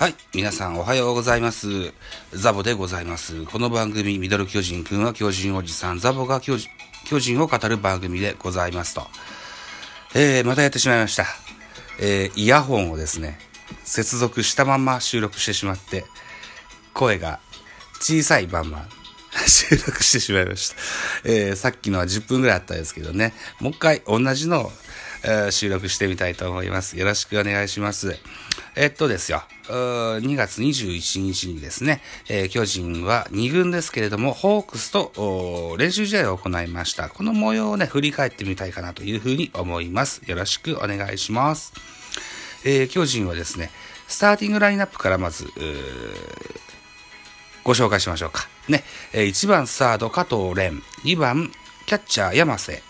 はい。皆さんおはようございます。ザボでございます。この番組、ミドル巨人くんは巨人おじさん、ザボが巨人を語る番組でございますと。えー、またやってしまいました。えー、イヤホンをですね、接続したまま収録してしまって、声が小さいまま 収録してしまいました。えー、さっきのは10分ぐらいあったんですけどね、もう一回同じの、えー収録してみたいと思います。よろしくお願いします。えっとですよ、2月21日にですね、えー巨人は2軍ですけれども、ホークスと練習試合を行いました。この模様をね、振り返ってみたいかなというふうに思います。よろしくお願いします。えー巨人はですね、スターティングラインナップからまず、ご紹介しましょうか。ね。え1番サード加藤蓮、2番キャッチャー山瀬、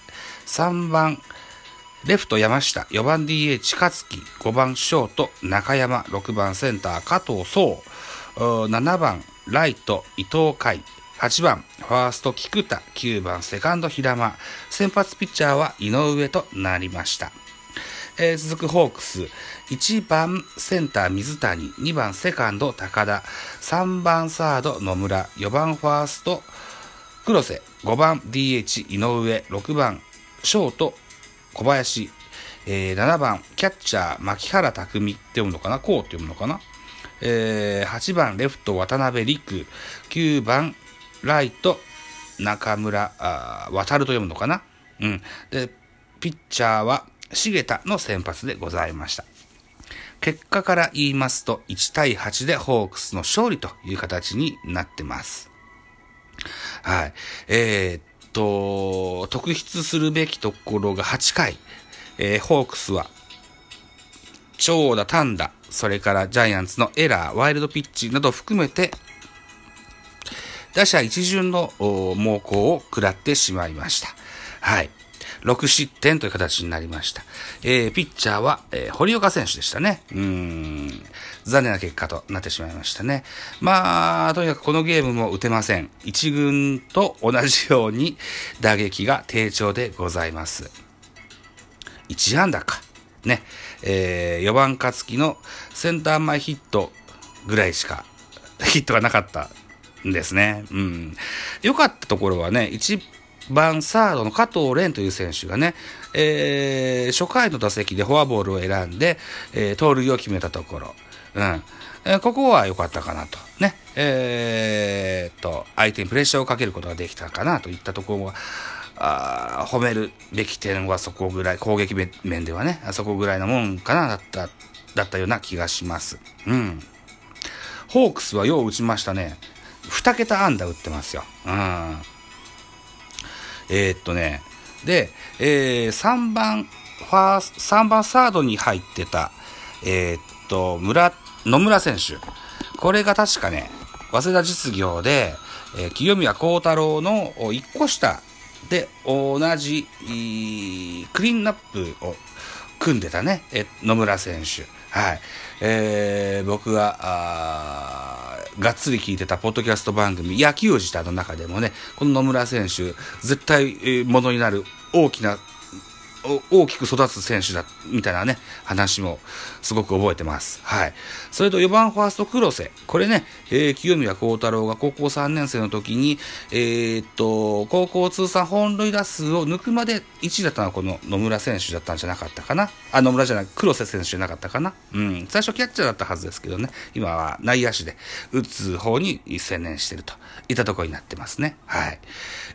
3番レフト山下、4番 DH 勝木、5番ショート中山、6番センター加藤壮、7番ライト伊藤海、8番ファースト菊田、9番セカンド平間、先発ピッチャーは井上となりました。えー続くホークス、1番センター水谷、2番セカンド高田、3番サード野村、4番ファースト黒瀬、5番 DH 井上、6番ショート小林、えー7番キャッチャー牧原匠って読むのかな？こうって読むのかな？えー8番レフト渡辺陸、9番ライト中村あ渡ると読むのかな？うん。で、ピッチャーは重田の先発でございました。結果から言いますと、1対8でホークスの勝利という形になってます。はい。えーと、特筆するべきところが8回、えーホークスは、長打、単打、それからジャイアンツのエラー、ワイルドピッチなど含めて、打者一巡の猛攻を食らってしまいました。はい。6失点という形になりました。えー、ピッチャーは、えー堀岡選手でしたね。うーん。残念な結果となってしまいましたね。まあ、とにかくこのゲームも打てません。一軍と同じように打撃が低調でございます。1安打か。ね。えー、4番勝木のセンター前ヒットぐらいしかヒットがなかったんですね。うん。良かったところはね、1番サードの加藤蓮という選手がね、えー、初回の打席でフォアボールを選んで、えー、盗塁を決めたところ。えーここは良かったかなと。ね。えーっと、相手にプレッシャーをかけることができたかなといったところは、褒めるべき点はそこぐらい、攻撃面ではね、そこぐらいのもんかな、だった、だったような気がします。うん。ホークスはよう打ちましたね。二桁安打打ってますよ。うん。えーっとね、で、えー、3番、ファース、3番サードに入ってた、えーと、村、野村選手。これが確かね、早稲田実業で、えー清宮幸太郎のお一個下で同じ、クリーンナップを組んでたね、え野村選手。はい。えー、僕が、がっつり聞いてたポッドキャスト番組、野球自体の中でもね、この野村選手、絶対、えーものになる大きな、大きく育つ選手だ、みたいなね、話もすごく覚えてます。はい。それと4番ファースト黒瀬。これね、えー清宮幸太郎が高校3年生の時に、えーっと、高校通算本塁打数を抜くまで1位だったのはこの野村選手だったんじゃなかったかな。あ、野村じゃない、黒瀬選手じゃなかったかな。うん。最初キャッチャーだったはずですけどね、今は内野手で打つ方に専念してるといったところになってますね。はい。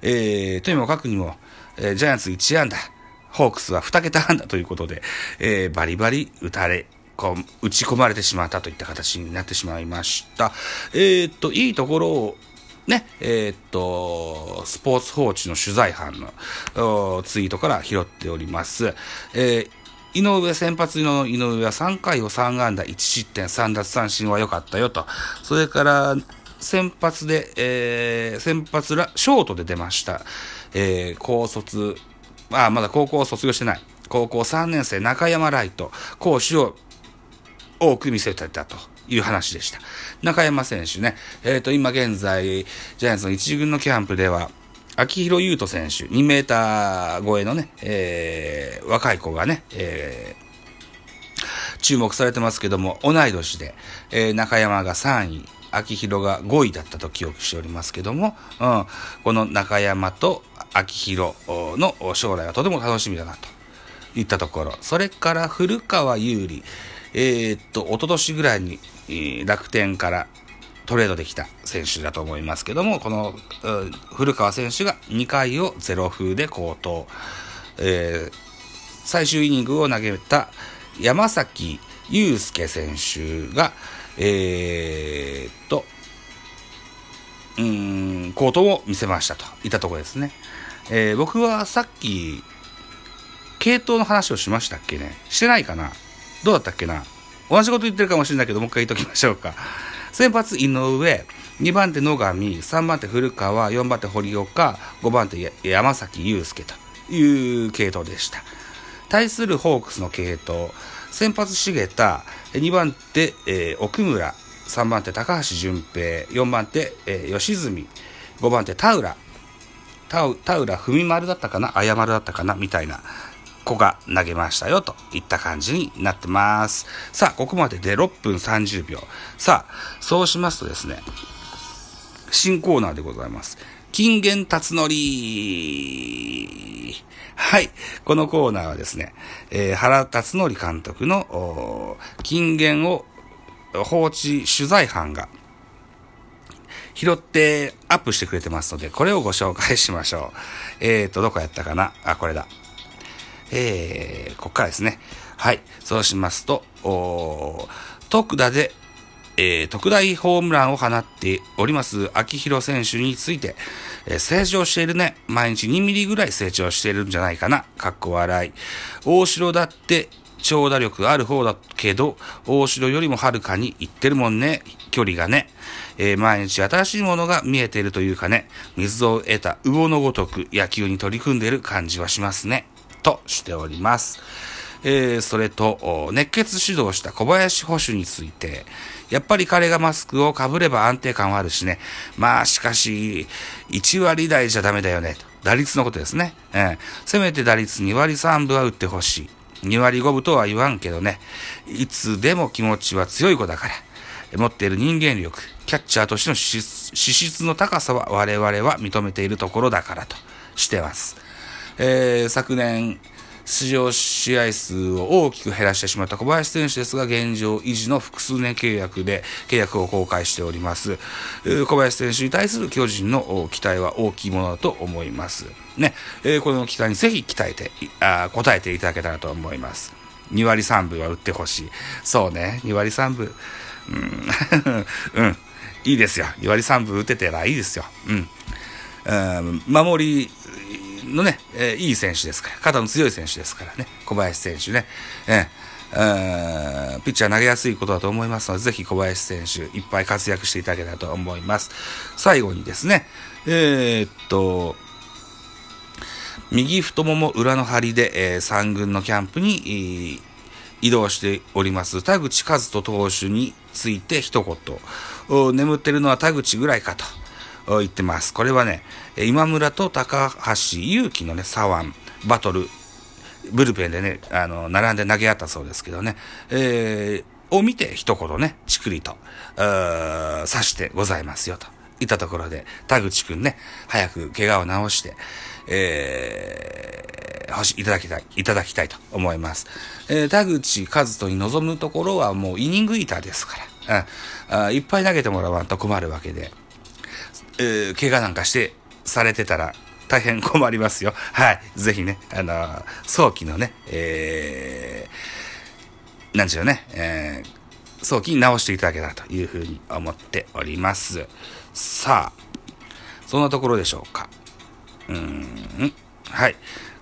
えー、とにもかくにも、えージャイアンツ1安打。ホークスは2桁安打ということで、えーバリバリ打たれ、こ打ち込まれてしまったといった形になってしまいました。えーっと、いいところを、ね、えーっと、スポーツ報知の取材班のツイートから拾っております。え井上先発の井上は3回を3安打1失点3奪三振は良かったよと。それから、先発で、えー先発ら、ショートで出ました。えー高卒、あ、まだ高校を卒業してない。高校3年生中山ライト、講師を多く見せてたという話でした。中山選手ね、えっ、と、今現在、ジャイアンツの一軍のキャンプでは、秋広優斗選手、2メーター超えのね、えー若い子がね、えー注目されてますけども、同い年で、えー、中山が3位、秋広が5位だったと記憶しておりますけども、うん、この中山と秋広の将来はとても楽しみだなといったところ、それから古川優里、えー、っと、一昨年ぐらいに、えー、楽天からトレードできた選手だと思いますけども、この、古川選手が2回をゼロ風で好投、えー、最終イニングを投げた山崎祐介選手が、えー、っと、うん、好投を見せましたといったところですね。えー、僕はさっき、系統の話をしましたっけねしてないかなどうだったっけな同じこと言ってるかもしれないけど、もう一回言っときましょうか。先発井上、2番手野上、3番手古川、4番手堀岡、5番手山崎祐介という系統でした。対するホークスの系統、先発重田、2番手、えー、奥村、3番手高橋純平、4番手、えー、吉住、5番手田浦、田浦文丸だったかな謝丸だったかなみたいな子が投げましたよといった感じになってます。さあ、ここまでで6分30秒。さあ、そうしますとですね、新コーナーでございます。金言辰則はい。このコーナーはですね、えー、原辰則監督の金言を放置取材班が拾ってアップしてくれてますので、これをご紹介しましょう。えーと、どこやったかな？あ、これだ。えー、こっからですね。はい。そうしますと、お特打で、えー、特大ホームランを放っております、秋広選手について、えー、成長しているね。毎日2ミリぐらい成長しているんじゃないかな。かっこ笑い。大城だって、長打力ある方だけど、大城よりもはるかに行ってるもんね。距離がね。えー、毎日新しいものが見えているというかね、水を得た魚のごとく野球に取り組んでいる感じはしますね。としております。えー、それと、熱血指導した小林捕手について、やっぱり彼がマスクをかぶれば安定感はあるしね。まあ、しかし、1割台じゃダメだよね。と。打率のことですね。えー、せめて打率2割3分は打ってほしい。2割5分とは言わんけどね。いつでも気持ちは強い子だから。持っている人間力、キャッチャーとしての資質の高さは我々は認めているところだからとしてます。えー、昨年、出場試合数を大きく減らしてしまった小林選手ですが、現状維持の複数年契約で契約を公開しております。小林選手に対する巨人の期待は大きいものだと思います。ね、えー、この期待にぜひ鍛えて、あ答えていただけたらと思います。2割3分は打ってほしい。そうね、2割3分。うん、うん、いいですよ。2割3分打ててらいいですよ。うん。うん守りのね、えー、いい選手ですから、肩の強い選手ですからね、小林選手ね、えー、ピッチャー投げやすいことだと思いますので、ぜひ小林選手、いっぱい活躍していただけたらと思います。最後にですね、えー、っと、右太もも裏の張りで、え、3軍のキャンプに、移動しております田口和人投手について一言、眠ってるのは田口ぐらいかと。言ってます。これはね、今村と高橋祐希のね、左腕、バトル、ブルペンでね、あの、並んで投げ合ったそうですけどね、えー、を見て一言ね、ちくりと、指してございますよと。いったところで、田口くんね、早く怪我を治して、えー、しいただきたい、いただきたいと思います。えー、田口和人に望むところはもうイニングイーターですから、うん、あいっぱい投げてもらわんと困るわけで、えー、怪我なんかして、されてたら大変困りますよ。はい。ぜひね、あのー、早期のね、えー、なんでしょうね、えー、早期に直していただけたらというふうに思っております。さあ、そんなところでしょうか。うーん、はい。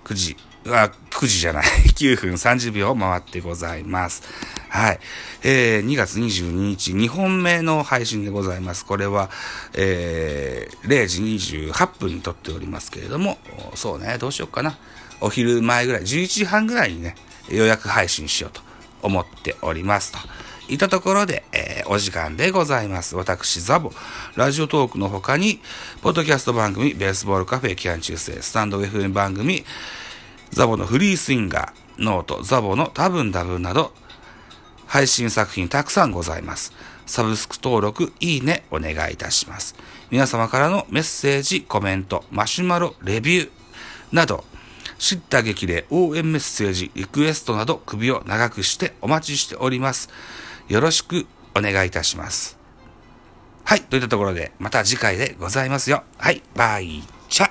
9時、あ、9時じゃない。9分30秒回ってございます。はい。えー、2月22日、2本目の配信でございます。これは、えー、0時28分に撮っておりますけれども、そうね、どうしようかな。お昼前ぐらい、11時半ぐらいにね、予約配信しようと思っておりますと。いったところで、えー、お時間でございます。私、ザボ、ラジオトークの他に、ポッドキャスト番組、ベースボールカフェキャン中世、スタンド FM 番組、ザボのフリースインガー、ノート、ザボの多分多分など、配信作品たくさんございます。サブスク登録、いいね、お願いいたします。皆様からのメッセージ、コメント、マシュマロ、レビューなど、叱咤激励、応援メッセージ、リクエストなど首を長くしてお待ちしております。よろしくお願いいたします。はい、といったところで、また次回でございますよ。はい、バイチャ